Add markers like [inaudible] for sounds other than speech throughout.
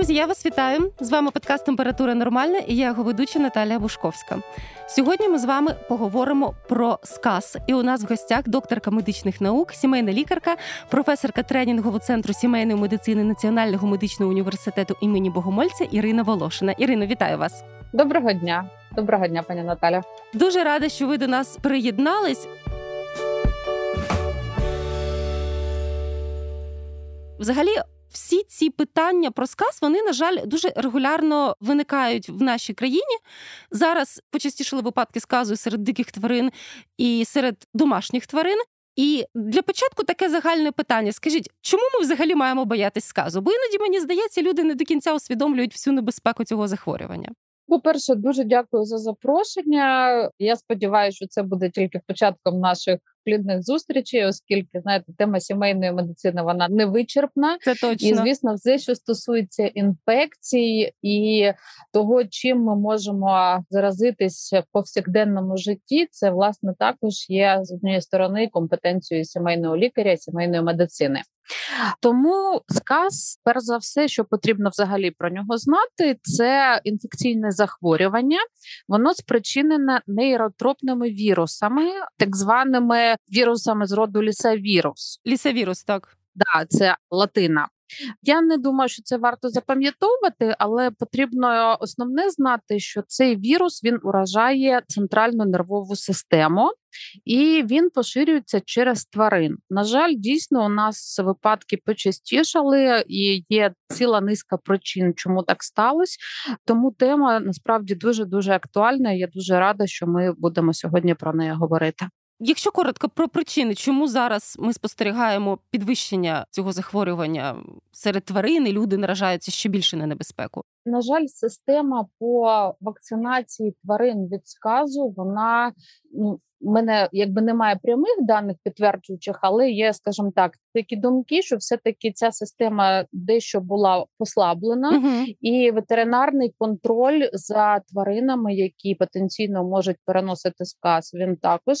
Друзі, я вас вітаю. З вами подкаст Температура Нормальна і я його ведуча Наталія Бушковська. Сьогодні ми з вами поговоримо про сказ. І у нас в гостях докторка медичних наук, сімейна лікарка, професорка тренінгового центру сімейної медицини Національного медичного університету імені Богомольця Ірина Волошина. Ірино, вітаю вас. Доброго дня, доброго дня, пані Наталя. Дуже рада, що ви до нас приєднались. Взагалі, всі ці питання про сказ, вони, на жаль, дуже регулярно виникають в нашій країні. Зараз почастішили випадки сказу серед диких тварин і серед домашніх тварин. І для початку таке загальне питання: скажіть, чому ми взагалі маємо боятись сказу? Бо іноді мені здається, люди не до кінця усвідомлюють всю небезпеку цього захворювання. По перше, дуже дякую за запрошення. Я сподіваюся, що це буде тільки початком наших плідних зустрічей, оскільки знаєте, тема сімейної медицини вона не вичерпна. Це точно. І звісно, все, що стосується інфекцій і того, чим ми можемо заразитись в повсякденному житті, це власне також є з однієї сторони компетенцією сімейного лікаря, сімейної медицини. Тому сказ, перш за все, що потрібно взагалі про нього знати, це інфекційне захворювання. Воно спричинене нейротропними вірусами, так званими вірусами з роду лісавірус. Лісавірус, так. Да, це латина. Я не думаю, що це варто запам'ятовувати, але потрібно основне знати, що цей вірус він уражає центральну нервову систему і він поширюється через тварин. На жаль, дійсно, у нас випадки почастішали, і є ціла низка причин, чому так сталося. Тому тема насправді дуже дуже актуальна. Я дуже рада, що ми будемо сьогодні про неї говорити. Якщо коротко про причини, чому зараз ми спостерігаємо підвищення цього захворювання серед тварин, і люди наражаються ще більше на небезпеку? На жаль, система по вакцинації тварин від сказу вона ну мене якби немає прямих даних підтверджуючих, але є, скажімо так, такі думки, що все-таки ця система дещо була послаблена, uh-huh. і ветеринарний контроль за тваринами, які потенційно можуть переносити сказ, він також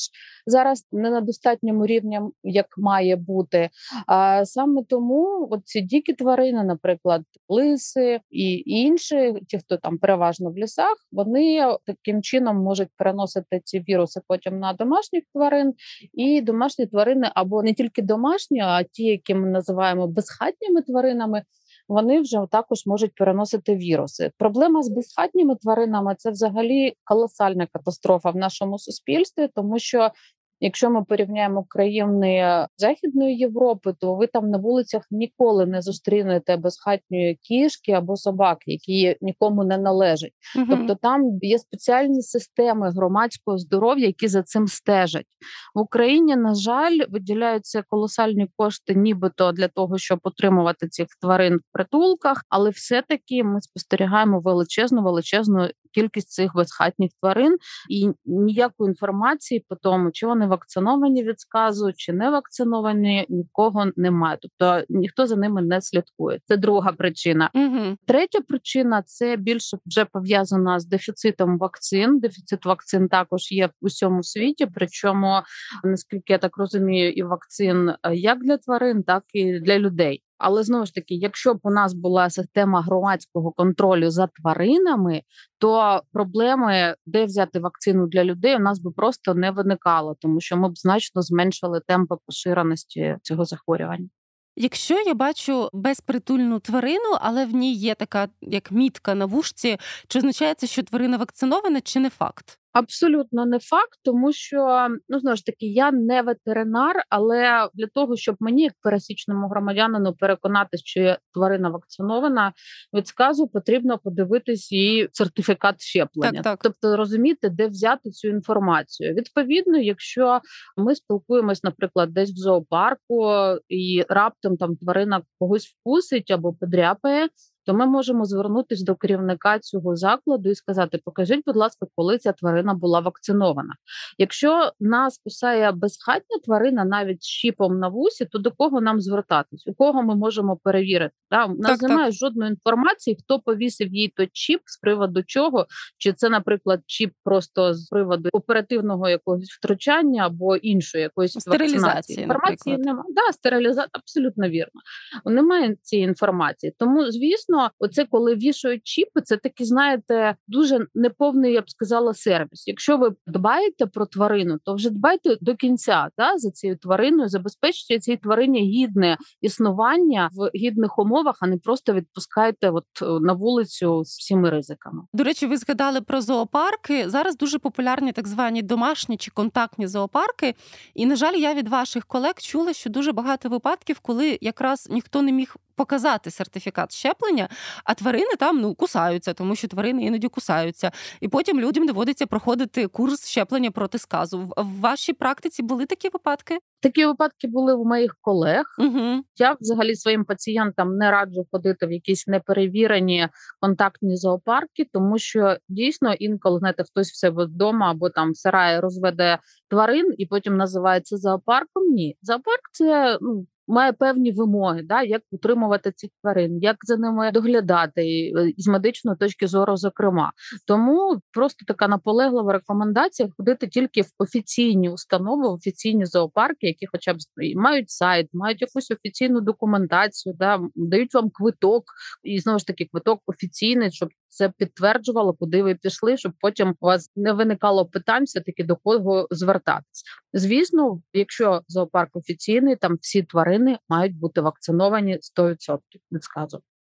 зараз не на достатньому рівні, як має бути. А саме тому ці дикі тварини, наприклад, лиси і інші, ті, хто там переважно в лісах, вони таким чином можуть переносити ці віруси потім на домашніх тварин, і домашні тварини або не тільки домашні, а ті, які ми називаємо безхатніми тваринами. Вони вже також можуть переносити віруси. Проблема з безхатніми тваринами це взагалі колосальна катастрофа в нашому суспільстві, тому що Якщо ми порівняємо країни Західної Європи, то ви там на вулицях ніколи не зустрінете безхатньої кішки або собак, які нікому не належать. uh Тобто там є спеціальні системи громадського здоров'я, які за цим стежать в Україні. На жаль, виділяються колосальні кошти, нібито для того, щоб отримувати цих тварин в притулках, але все таки ми спостерігаємо величезну величезну кількість цих безхатніх тварин і ніякої інформації по тому, чи вони вакциновані від сказу, чи не вакциновані, нікого немає. Тобто ніхто за ними не слідкує. Це друга причина. Угу. Третя причина це більше вже пов'язана з дефіцитом вакцин. Дефіцит вакцин також є в усьому світі. Причому наскільки я так розумію, і вакцин е, як для тварин, так і для людей. Але знову ж таки, якщо б у нас була система громадського контролю за тваринами, то проблеми, де взяти вакцину для людей, у нас би просто не виникало, тому що ми б значно зменшили темпи поширеності цього захворювання. Якщо я бачу безпритульну тварину, але в ній є така як мітка на вушці, чи означає це, що тварина вакцинована, чи не факт? Абсолютно не факт, тому що ну знову ж таки я не ветеринар, але для того, щоб мені, як пересічному громадянину, переконатися, що тварина вакцинована від сказу, потрібно подивитись її сертифікат щеплення, так, так. тобто розуміти, де взяти цю інформацію. Відповідно, якщо ми спілкуємось, наприклад, десь в зоопарку, і раптом там тварина когось вкусить або подряпає то ми можемо звернутися до керівника цього закладу і сказати: Покажіть, будь ласка, коли ця тварина була вакцинована. Якщо нас кусає безхатня тварина, навіть з чіпом на вусі, то до кого нам звертатись? У кого ми можемо перевірити? Да? У нас так, немає так. жодної інформації, хто повісив їй той чіп з приводу чого, чи це, наприклад, чіп просто з приводу оперативного якогось втручання або іншої якоїсь стерилізації. Інформації немає. Да, стерилізація абсолютно вірно. Немає цієї інформації. Тому, звісно звісно, оце коли вішають чіпи, це такі, знаєте, дуже неповний, я б сказала, сервіс. Якщо ви дбаєте про тварину, то вже дбайте до кінця та за цією твариною, забезпечте цій тварині гідне існування в гідних умовах, а не просто відпускайте от е, на вулицю з всіми ризиками. До речі, ви згадали про зоопарки. Зараз дуже популярні так звані домашні чи контактні зоопарки. І на жаль, я від ваших колег чула, що дуже багато випадків, коли якраз ніхто не міг показати сертифікат щеплення, а тварини там ну кусаються, тому що тварини іноді кусаються. І потім людям доводиться проходити курс щеплення проти сказу. В вашій практиці були такі випадки? Такі випадки були у моїх колег. Угу. Я взагалі своїм пацієнтам не раджу ходити в якісь неперевірені контактні зоопарки, тому що дійсно інколи знаєте, хтось в себе вдома або там в сараї розведе тварин і потім називається зоопарком. Ні, зоопарк це ну має певні вимоги, да, як утримувати цих тварин, як за ними доглядати е, з медичної точки зору, зокрема. Тому просто така наполеглива рекомендація ходити тільки в офіційні установи, в офіційні зоопарки, які, хоча б мають сайт, мають якусь офіційну документацію, да дають вам квиток, і знову ж таки квиток офіційний, щоб це підтверджувало, куди ви пішли, щоб потім у вас не виникало питань, все таки до кого звертатись. Звісно, якщо зоопарк офіційний, там всі тварини мають бути вакциновані 100% від.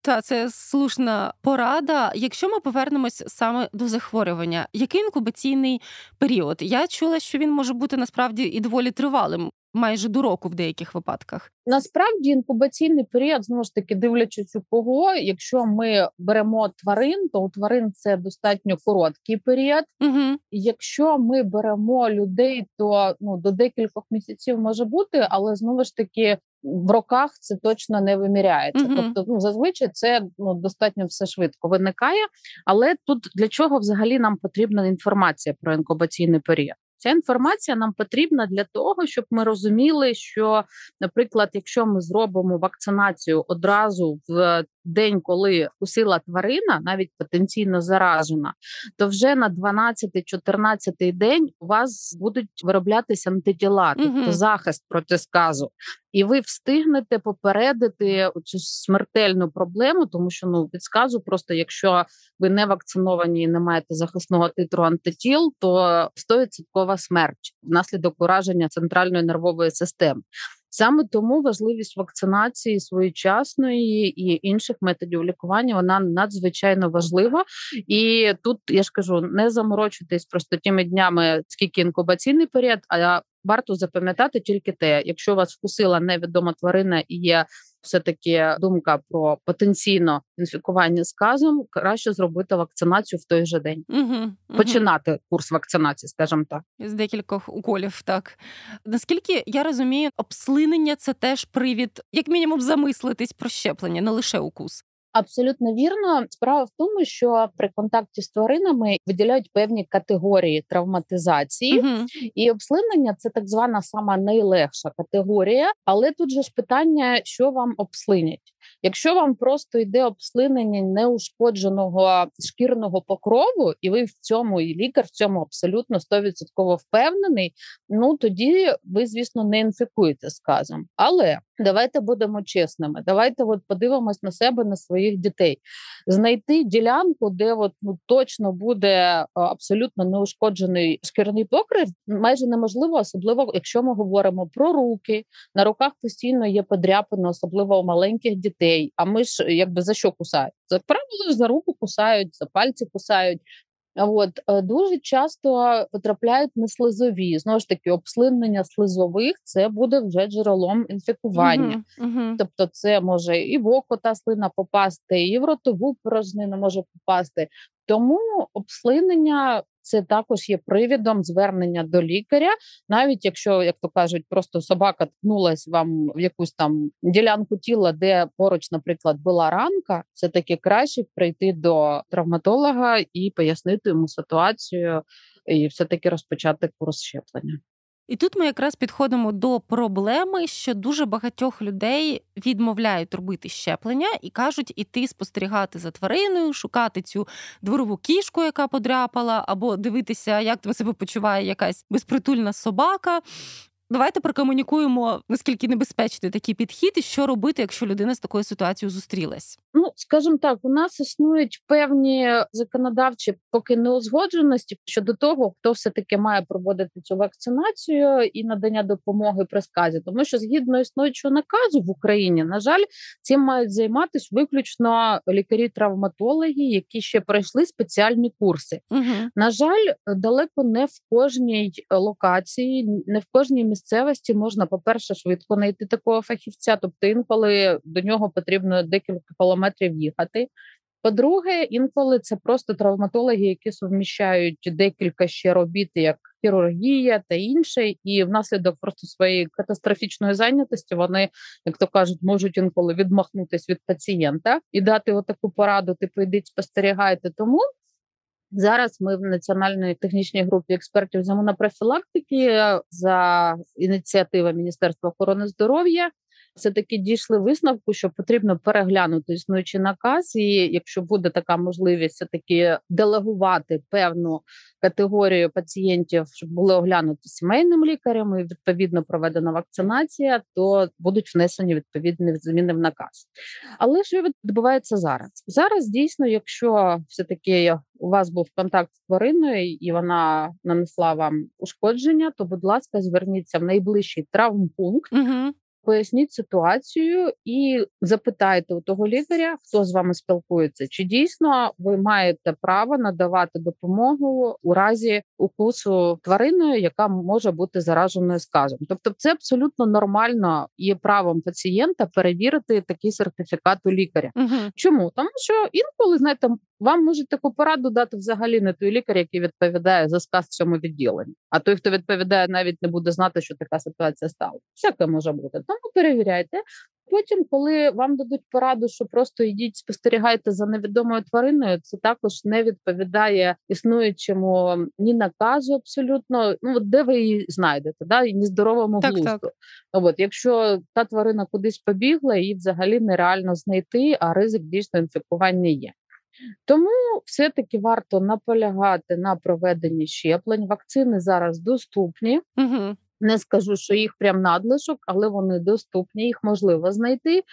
Та це слушна порада. Якщо ми повернемось саме до захворювання, який інкубаційний період? Я чула, що він може бути насправді і доволі тривалим майже до року в деяких випадках. Насправді інкубаційний період знову ж таки дивлячись у кого. Якщо ми беремо тварин, то у тварин це достатньо короткий період. Угу. Якщо ми беремо людей, то ну до декількох місяців може бути, але знову ж таки. В роках це точно не виміряється, Мгм. тобто ну зазвичай це ну достатньо все швидко виникає. Але тут для чого взагалі нам потрібна інформація про інкубаційний період? Ця інформація нам потрібна для того, щоб ми розуміли, що, наприклад, якщо ми зробимо вакцинацію одразу в день, коли вкусила тварина, навіть потенційно заражена, то вже на 12-14 день у вас будуть вироблятися антитіла, тобто Мгм. захист проти сказу. І ви встигнете попередити цю смертельну проблему, тому що ну від сказу, просто якщо ви не вакциновані і не маєте захисного титру антитіл, то 100% смерть внаслідок ураження центральної нервової системи. Саме тому важливість вакцинації своєчасної і інших методів лікування вона надзвичайно важлива. І тут я ж кажу, не заморочуйтесь просто тими днями, скільки інкубаційний період, а варто запам'ятати тільки те, якщо вас вкусила невідома тварина і є все таки думка про потенційно інфікування сказом, краще зробити вакцинацію в той же день. Угу. Починати курс вакцинації, скажімо так. з декількох уколів. Так наскільки я розумію, обслинення це теж привід, як мінімум, замислитись про щеплення, не лише укус. Абсолютно вірно. Справа в тому, що при контакті з тваринами виділяють певні категорії травматизації, Угу. і обслинення це так звана сама найлегша категорія. Але тут же ж питання, що вам обслинять. Якщо вам просто йде обслинення неушкодженого шкірного покрову, і ви в цьому і лікар в цьому абсолютно 100% впевнений, ну тоді ви, звісно, не інфікуєте сказом. Але давайте будемо чесними. Давайте от подивимось на себе, на своїх дітей, знайти ділянку, де от ну точно буде е, абсолютно неушкоджений шкірний покрив, майже неможливо, особливо якщо ми говоримо про руки. На руках постійно є подряпини, особливо у маленьких дітей. А ми ж якби за що кусають? За правило за руку кусають, за пальці кусають. А От е, дуже часто потрапляють на слизові. Знову ж таки, обслинення слизових це буде вже джерелом інфікування. Угу. Тобто, це може і в око та слина попасти, і в ротову порожнину може попасти. Тому обслинення це також є привідом звернення до лікаря, навіть якщо, як то кажуть, просто собака ткнулась вам в якусь там ділянку тіла, де поруч, наприклад, була ранка, все таки краще прийти до травматолога і пояснити йому ситуацію, і все таки розпочати курс щеплення. І тут ми якраз підходимо до проблеми, що дуже багатьох людей відмовляють робити щеплення і кажуть іти спостерігати за твариною, шукати цю дворову кішку, яка подряпала, або дивитися, як тебе себе почуває якась безпритульна собака. Давайте прокомунікуємо, наскільки небезпечний такий підхід, і що робити, якщо людина з такою ситуацією зустрілась. Ну, скажімо так, у нас існують певні законодавчі поки неузгодженості щодо того, хто все таки має проводити цю вакцинацію і надання допомоги при сказі, тому що згідно існуючого наказу в Україні, на жаль, цим мають займатися виключно лікарі-травматологи, які ще пройшли спеціальні курси. Угу. На жаль, далеко не в кожній локації, не в кожній місцевості можна, по перше, швидко знайти такого фахівця, тобто інколи до нього потрібно декілька кілометрів їхати. По-друге, інколи це просто травматологи, які суміщають декілька ще робіт, як хірургія та інше, і внаслідок просто своєї катастрофічної зайнятості вони, як то кажуть, можуть інколи відмахнутися від пацієнта і дати отаку пораду, типу йдіть, спостерігайте. Тому зараз ми в національній технічній групі експертів з імунопрофілактики за ініціативи Міністерства охорони здоров'я все таки дійшли висновку, що потрібно переглянути існуючий наказ, і якщо буде така можливість, все таки делегувати певну категорію пацієнтів, щоб були оглянуті сімейним лікарем і відповідно проведена вакцинація, то будуть внесені відповідні зміни в наказ. Але що відбувається зараз? Зараз дійсно, якщо все таки у вас був контакт з твариною і вона нанесла вам ушкодження, то будь ласка, зверніться в найближчий травмпункт. Угу. Поясніть ситуацію і запитайте у того лікаря, хто з вами спілкується, чи дійсно ви маєте право надавати допомогу у разі укусу твариною, яка може бути зараженою сказом. Тобто, це абсолютно нормально є правом пацієнта перевірити такий сертифікат у лікаря. Угу. Чому тому, що інколи знаєте, вам можуть таку пораду дати взагалі не той лікар, який відповідає за сказ в цьому відділенні. А той, хто відповідає, навіть не буде знати, що така ситуація стала. Всяке може бути. Тому перевіряйте. Потім, коли вам дадуть пораду, що просто йдіть, спостерігайте за невідомою твариною, це також не відповідає існуючому ні наказу, абсолютно. Ну от де ви її знайдете, да і ні здоровому Так, глузду. так. От якщо та тварина кудись побігла, її взагалі нереально знайти, а ризик дійсно інфікування є. Тому все-таки варто наполягати на проведенні щеплень. Вакцини зараз доступні. Угу. Не скажу, що їх прям надлишок, але вони доступні, їх можливо знайти.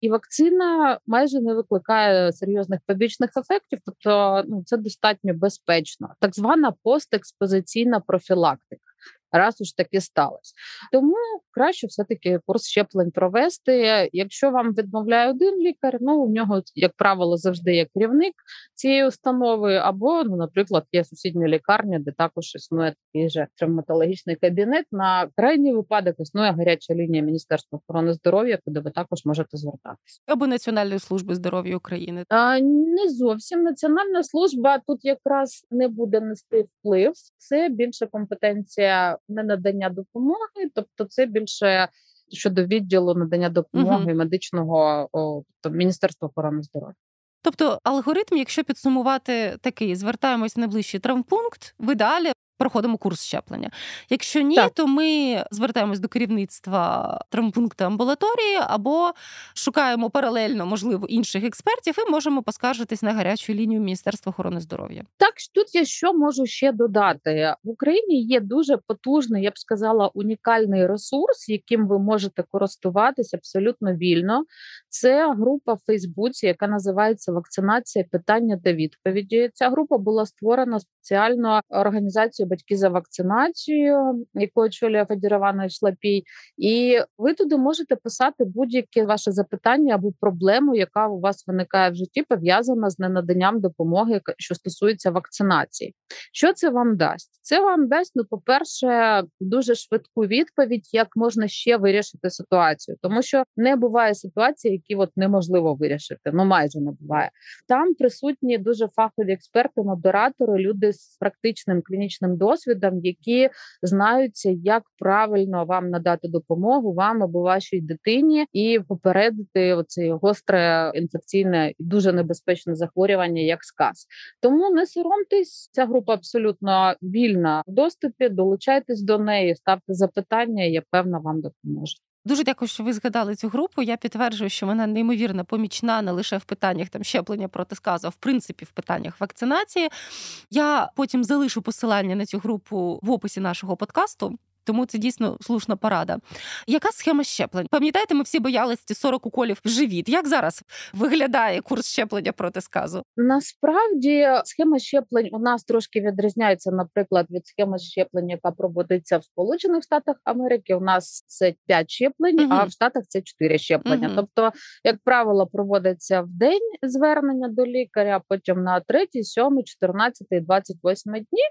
І вакцина майже не викликає серйозних побічних ефектів, тобто ну це достатньо безпечно. Так звана постекспозиційна профілактика. Раз уж таки сталося. Тому краще все-таки курс щеплень провести. Якщо вам відмовляє один лікар, ну у нього, як правило, завжди є керівник цієї установи, або, ну, наприклад, є сусідня лікарня, де також існує такий же травматологічний кабінет. На крайній випадок існує гаряча лінія Міністерства охорони здоров'я, куди ви також можете звертатися. Або Національної служби здоров'я України. А, не зовсім національна служба тут якраз не буде нести вплив. Це більше компетенція не надання допомоги, тобто це більше щодо відділу надання допомоги Мгм. медичного о, тобто Міністерства охорони здоров'я. Тобто алгоритм, якщо підсумувати такий, звертаємось в найближчий травмпункт, ви ідеалі проходимо курс щеплення. Якщо ні, Так. то ми звертаємось до керівництва травмпункту амбулаторії або шукаємо паралельно, можливо, інших експертів і можемо поскаржитись на гарячу лінію Міністерства охорони здоров'я. Так тут я що можу ще додати в Україні. Є дуже потужний, я б сказала, унікальний ресурс, яким ви можете користуватись абсолютно вільно. Це група в Фейсбуці, яка називається Вакцинація питання та відповіді. Ця група була створена спеціально організацією Батьки за вакцинацію, яку очолює Федір Іванович Лапій. І ви туди можете писати будь-яке ваше запитання або проблему, яка у вас виникає в житті, пов'язана з ненаданням допомоги, що стосується вакцинації. Що це вам дасть? Це вам дасть, ну, по-перше, дуже швидку відповідь, як можна ще вирішити ситуацію, тому що не буває ситуації, які от неможливо вирішити. Ну майже не буває. Там присутні дуже фахові експерти, модератори, люди з практичним клінічним досвідом, які знаються, як правильно вам надати допомогу вам або вашій дитині, і попередити оце гостре інфекційне і дуже небезпечне захворювання, як сказ. Тому не соромтесь, ця група абсолютно вільна в доступі. Долучайтесь до неї, ставте запитання. Я певна вам допоможу. Дуже дякую, що ви згадали цю групу. Я підтверджую, що вона неймовірно помічна не лише в питаннях там щеплення проти сказу, а в принципі в питаннях вакцинації. Я потім залишу посилання на цю групу в описі нашого подкасту. Тому це дійсно слушна порада. Яка схема щеплень? Пам'ятаєте, ми всі боялися ці 40 уколів в живіт. Як зараз виглядає курс щеплення проти сказу? Насправді схема щеплень у нас трошки відрізняється, наприклад, від схеми щеплення, яка проводиться в Сполучених Штатах Америки. У нас це 5 щеплень, угу. а в Штатах це 4 щеплення. Угу. Тобто, як правило, проводиться в день звернення до лікаря, потім на 3, 7, 14, 28 дні.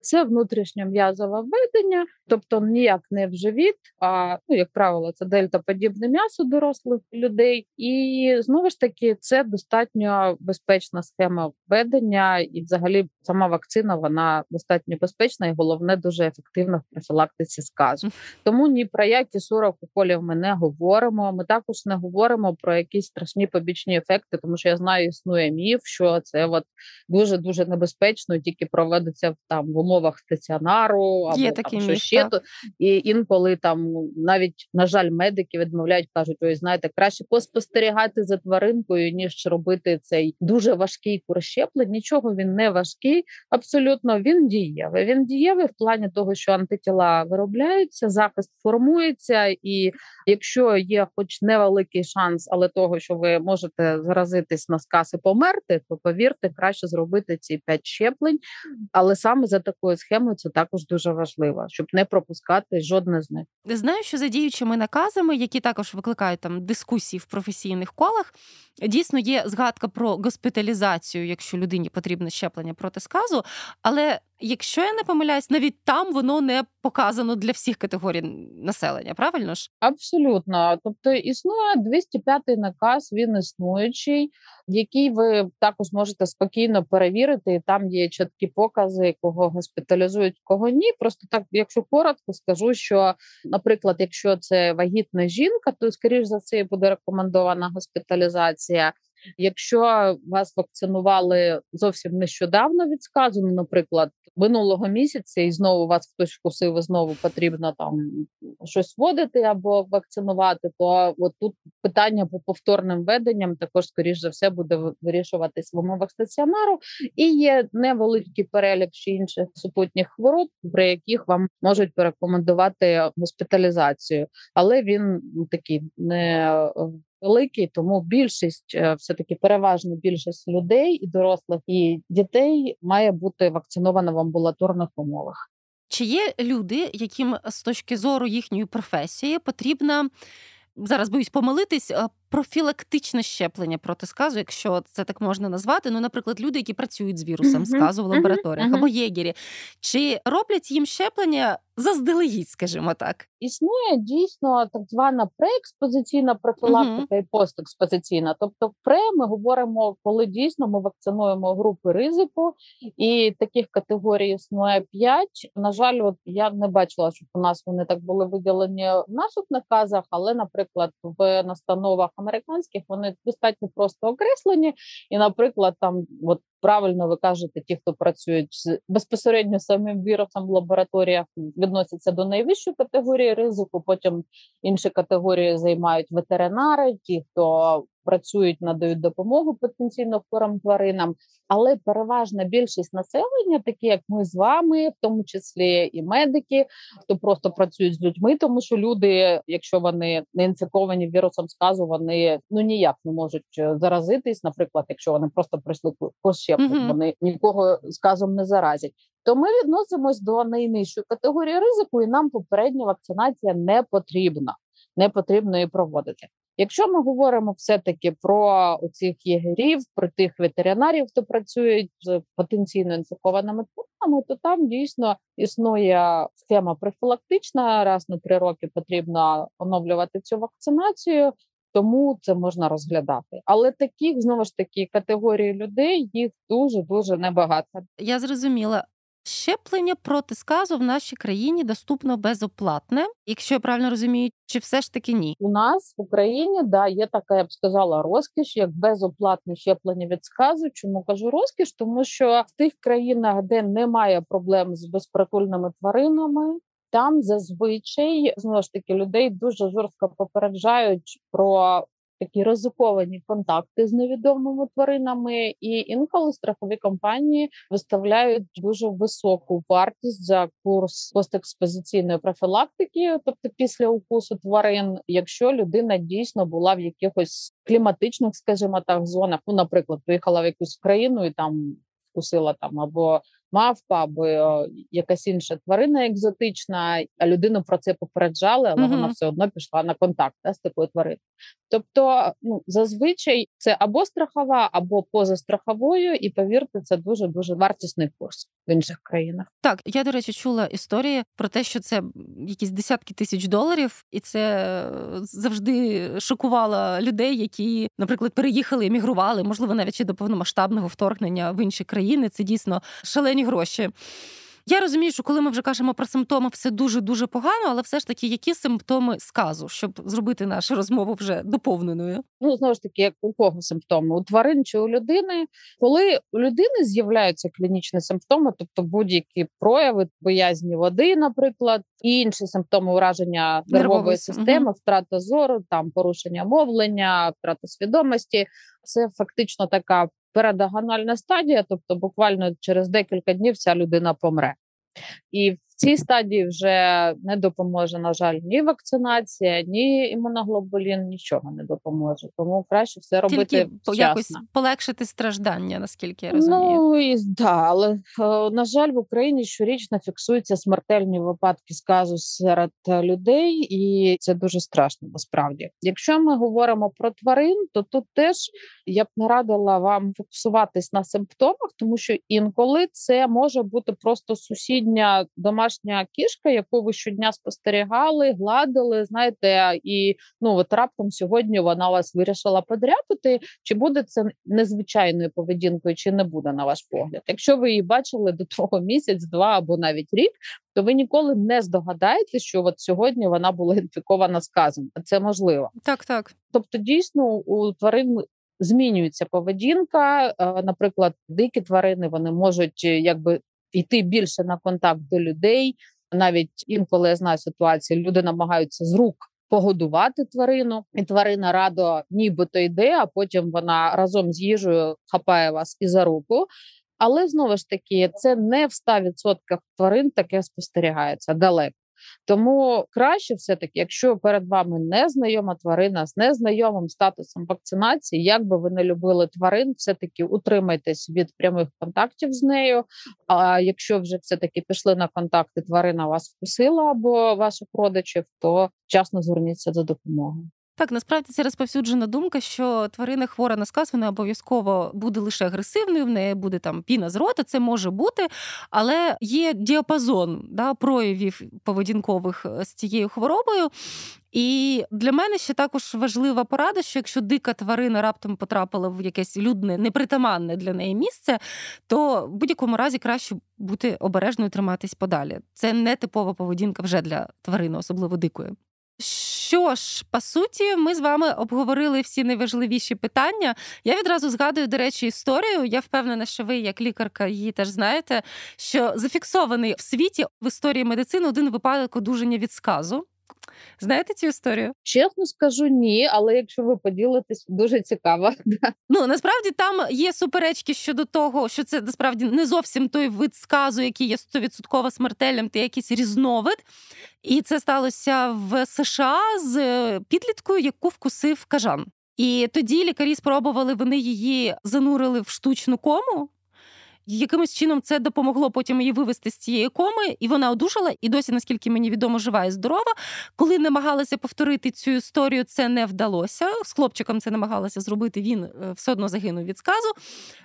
Це внутрішньом'язове введення, тобто ніяк не в живіт, а ну, як правило, це дельтаподібне м'ясо дорослих людей. І знову ж таки, це достатньо безпечна схема введення, і, взагалі, сама вакцина вона достатньо безпечна і головне дуже ефективна в профілактиці сказу. Тому ні про які 40 уколів ми не говоримо. Ми також не говоримо про якісь страшні побічні ефекти, тому що я знаю, існує міф, що це от дуже дуже небезпечно, тільки проводиться там в умовах стаціонару або Є там, що міф, ще то і інколи там навіть на жаль медики відмовляють, кажуть, ой, знаєте, краще поспостерігати за тваринкою ніж робити цей дуже важкий курс щеплень. Нічого він не важкий, абсолютно він дієвий. Він дієвий в плані того, що антитіла виробляються, захист формується, і якщо є, хоч невеликий шанс, але того, що ви можете заразитись на сказ і померти, то повірте, краще зробити ці п'ять щеплень. Але саме за такою схемою це також дуже важливо, щоб не пропускати жодне з них. Знаю, що за діючими наказами, які також викликають там дискусії в професійних колах, дійсно є згадка про госпіталізацію, якщо людині потрібне щеплення проти сказу. Але якщо я не помиляюсь, навіть там воно не показано для всіх категорій населення. Правильно ж? Абсолютно. Тобто існує 205-й наказ, він існуючий, який ви також можете спокійно перевірити. Там є чіткі покази, кого госпіталізують, кого ні. Просто так, якщо коротко, скажу, що, наприклад, якщо це вагітна жінка, то скоріш за це буде рекомендована госпіталізація. Якщо вас вакцинували зовсім нещодавно від сказу, наприклад, минулого місяця, і знову вас хтось вкусив, і знову потрібно там щось вводити або вакцинувати, то от тут питання по повторним веденням також, скоріш за все, буде вирішуватись в умовах стаціонару, і є невеликий перелік ще інших супутніх хвороб, при яких вам можуть порекомендувати госпіталізацію, але він такий не великий, тому більшість, е, все таки переважна більшість людей і дорослих і дітей має бути вакцинована в амбулаторних умовах. Чи є люди, яким з точки зору їхньої професії потрібна зараз боюсь помилитись, профілактичне щеплення проти сказу, якщо це так можна назвати. Ну, наприклад, люди, які працюють з вірусом сказу в лабораторіях або єгері, чи роблять їм щеплення заздалегідь, скажімо так, існує дійсно так звана преекспозиційна профілактика uh-huh. і постекспозиційна. Тобто, пре ми говоримо, коли дійсно ми вакцинуємо групи ризику, і таких категорій існує п'ять. На жаль, от я не бачила, щоб у нас вони так були виділені в наших наказах, але, наприклад, в настановах американських вони достатньо просто окреслені, і, наприклад, там от правильно ви кажете, ті, хто працюють безпосередньо самим вірусом в лабораторіях, відносяться до найвищої категорії ризику. Потім інші категорії займають ветеринари, ті, хто працюють, надають допомогу потенційно хворим тваринам, але переважна більшість населення, такі як ми з вами, в тому числі і медики, хто просто працюють з людьми, тому що люди, якщо вони не інфіковані вірусом сказу, вони ну ніяк не можуть е, заразитись. Наприклад, якщо вони просто прийшли по щепку, mm-hmm. вони нікого сказом не заразять. То ми відносимось до найнижчої категорії ризику, і нам попередня вакцинація не потрібна, не потрібно її проводити. Якщо ми говоримо все-таки про цих єгерів, про тих ветеринарів, хто працюють з потенційно інфікованими тваринами, то там дійсно існує схема профілактична. Раз на три роки потрібно оновлювати цю вакцинацію. Тому це можна розглядати, але таких знову ж таки категорії людей їх дуже дуже небагато. Я зрозуміла. Щеплення проти сказу в нашій країні доступно безоплатне, якщо я правильно розумію, чи все ж таки ні? У нас в Україні да є така, я б сказала, розкіш як безоплатне щеплення від сказу. Чому кажу розкіш? Тому що в тих країнах, де немає проблем з безпритульними тваринами, там зазвичай знову ж таки людей дуже жорстко попереджають про такі ризиковані контакти з невідомими тваринами, і інколи страхові компанії виставляють дуже високу вартість за курс постекспозиційної профілактики, тобто після укусу тварин, якщо людина дійсно була в якихось кліматичних, скажімо так, зонах. Ну, наприклад, поїхала в якусь країну і там вкусила там або мавпа або е, якась інша тварина екзотична, а людину про це попереджали, але угу. вона все одно пішла на контакт да, з такою твариною. Тобто, ну зазвичай це або страхова, або позастраховою, і повірте, це дуже дуже вартісний курс в інших країнах. Так, я до речі, чула історії про те, що це якісь десятки тисяч доларів, і це е, завжди шокувало людей, які, наприклад, переїхали, емігрували, можливо, навіть ще до повномасштабного вторгнення в інші країни. Це дійсно шалені гроші. Я розумію, що коли ми вже кажемо про симптоми, все дуже дуже погано, але все ж таки, які симптоми сказу, щоб зробити нашу розмову вже доповненою? Ну знову ж таки, як у кого симптоми у тварин чи у людини, коли у людини з'являються клінічні симптоми, тобто будь-які прояви боязні води, наприклад, і інші симптоми ураження нервової системи, угу. втрата зору, там порушення мовлення, втрата свідомості, це фактично така передагональна стадія, тобто буквально через декілька днів ця людина помре. І в цій стадії вже не допоможе, на жаль, ні вакцинація, ні імуноглобулін, нічого не допоможе. Тому краще все робити Тільки вчасно. якось полегшити страждання, наскільки я розумію. Ну і да, але е, на жаль, в Україні щорічно фіксуються смертельні випадки сказу серед людей, і це дуже страшно. Насправді, якщо ми говоримо про тварин, то тут теж я б не радила вам фокусуватись на симптомах, тому що інколи це може бути просто сусідня домашня кішка, яку ви щодня спостерігали, гладили. Знаєте, і ну от раптом сьогодні вона вас вирішила подряпати. Чи буде це незвичайною поведінкою, чи не буде на ваш погляд? Якщо ви її бачили до того місяць, два або навіть рік. То ви ніколи не здогадаєтесь, що от сьогодні вона була інфікована сказом, а це можливо, так так. Тобто, дійсно у тварин змінюється поведінка. Е, наприклад, дикі тварини вони можуть е, якби йти більше на контакт до людей. Навіть інколи я знаю ситуації, люди намагаються з рук погодувати тварину, і тварина радо нібито йде, а потім вона разом з їжею хапає вас і за руку. Але знову ж таки, це не в 100% тварин таке спостерігається далеко. Тому краще, все таки, якщо перед вами незнайома тварина з незнайомим статусом вакцинації, як би ви не любили тварин, все таки утримайтесь від прямих контактів з нею. А якщо вже все таки пішли на контакти, тварина вас вкусила або ваших родичів, то вчасно зверніться за допомогою. Так, насправді це розповсюджена думка, що тварина хвора на сказ, вона обов'язково буде лише агресивною, в неї буде там піна з рота, це може бути, але є діапазон да, проявів поведінкових е, з цією хворобою. І для мене ще також важлива порада, що якщо дика тварина раптом потрапила в якесь людне, непритаманне для неї місце, то в будь-якому разі краще бути обережною, триматись подалі. Це не типова поведінка вже для тварини, особливо дикої. Що ж, по суті, ми з вами обговорили всі найважливіші питання. Я відразу згадую, до речі, історію. Я впевнена, що ви, як лікарка, її теж знаєте, що зафіксований в світі в історії медицини один випадок одужання від сказу. Знаєте цю історію? Чесно скажу ні, але якщо ви поділитесь, дуже цікаво. [laughs] Ну насправді там є суперечки щодо того, що це насправді не зовсім той вид сказу, який є стовідсотково смертельним, та якийсь різновид. І це сталося в США з е, підліткою, яку вкусив кажан. І тоді лікарі спробували, вони її занурили в штучну кому якимось чином це допомогло потім її вивести з цієї коми, і вона одужала. І досі, наскільки мені відомо, жива і здорова. Коли намагалися повторити цю історію, це не вдалося. З хлопчиком це намагалася зробити. Він е, все одно загинув від сказу.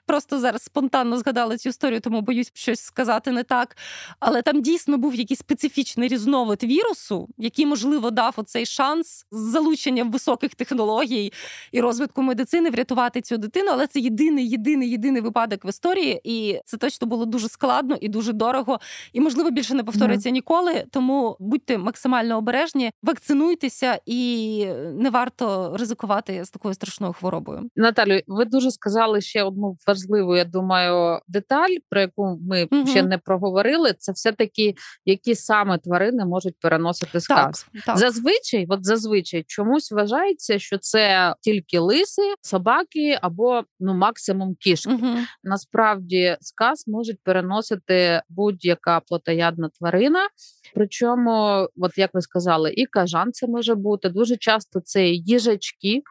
Просто зараз спонтанно згадала цю історію, тому боюсь щось сказати не так. Але там дійсно був якийсь специфічний різновид вірусу, який, можливо, дав оцей шанс з залученням високих технологій і розвитку медицини врятувати цю дитину. Але це єдиний, єдиний, єдиний випадок в історії. І і це точно було дуже складно і дуже дорого, і можливо більше не повториться ніколи. Тому будьте максимально обережні, вакцинуйтеся і не варто ризикувати з такою страшною хворобою. Наталю, ви дуже сказали ще одну важливу, я думаю, деталь, про яку ми mm ще не проговорили. Це все таки які саме тварини можуть переносити сказ. Так, так. Зазвичай, от зазвичай чомусь вважається, що це тільки лиси, собаки або ну максимум кішки. Угу. Насправді сказ можуть переносити будь-яка плотоядна тварина. Причому, от як ви сказали, і кажан це може бути дуже часто це їжачки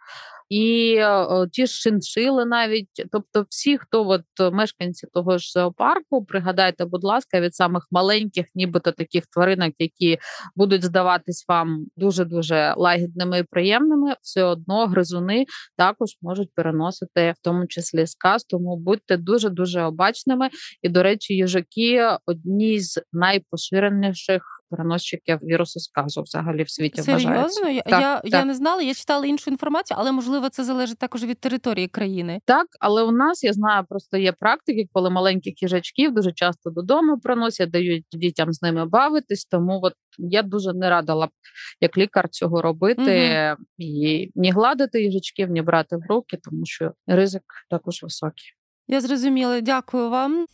і е, ті ж шиншили навіть. Тобто, всі, хто от мешканці того ж зоопарку, пригадайте, будь ласка, від самих маленьких, нібито таких тваринок, які будуть здаватись вам дуже дуже лагідними і приємними, все одно гризуни також можуть переносити в тому числі сказ. Тому будьте дуже дуже обачними. І, до речі, їжаки одні з найпоширеніших переносчиків вірусу сказу взагалі в світі Серйозно? вважається. Я так, я, так. я не знала, я читала іншу інформацію, але можливо це залежить також від території країни. Так, але у нас я знаю, просто є практики, коли маленьких їжачків дуже часто додому приносять, дають дітям з ними бавитись. Тому от я дуже не радила б як лікар цього робити угу. і ні гладити їжачків, ні брати в руки, тому що ризик також високий. Я зрозуміла, дякую вам.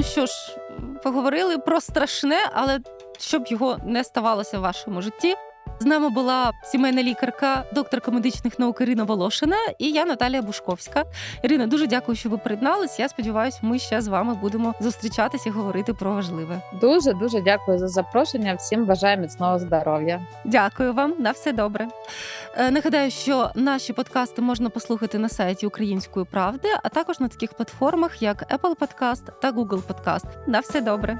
Ну що ж, поговорили про страшне, але щоб його не ставалося в вашому житті. З нами була сімейна лікарка, докторка медичних наук Ірина Волошина і я Наталія Бушковська. Ірина, дуже дякую, що ви приєднались. Я сподіваюся, ми ще з вами будемо зустрічатися і говорити про важливе. Дуже дуже дякую за запрошення. Всім бажаю міцного здоров'я. Дякую вам на все добре. Е, нагадаю, що наші подкасти можна послухати на сайті Української правди, а також на таких платформах, як Apple Podcast та Google Podcast. На все добре.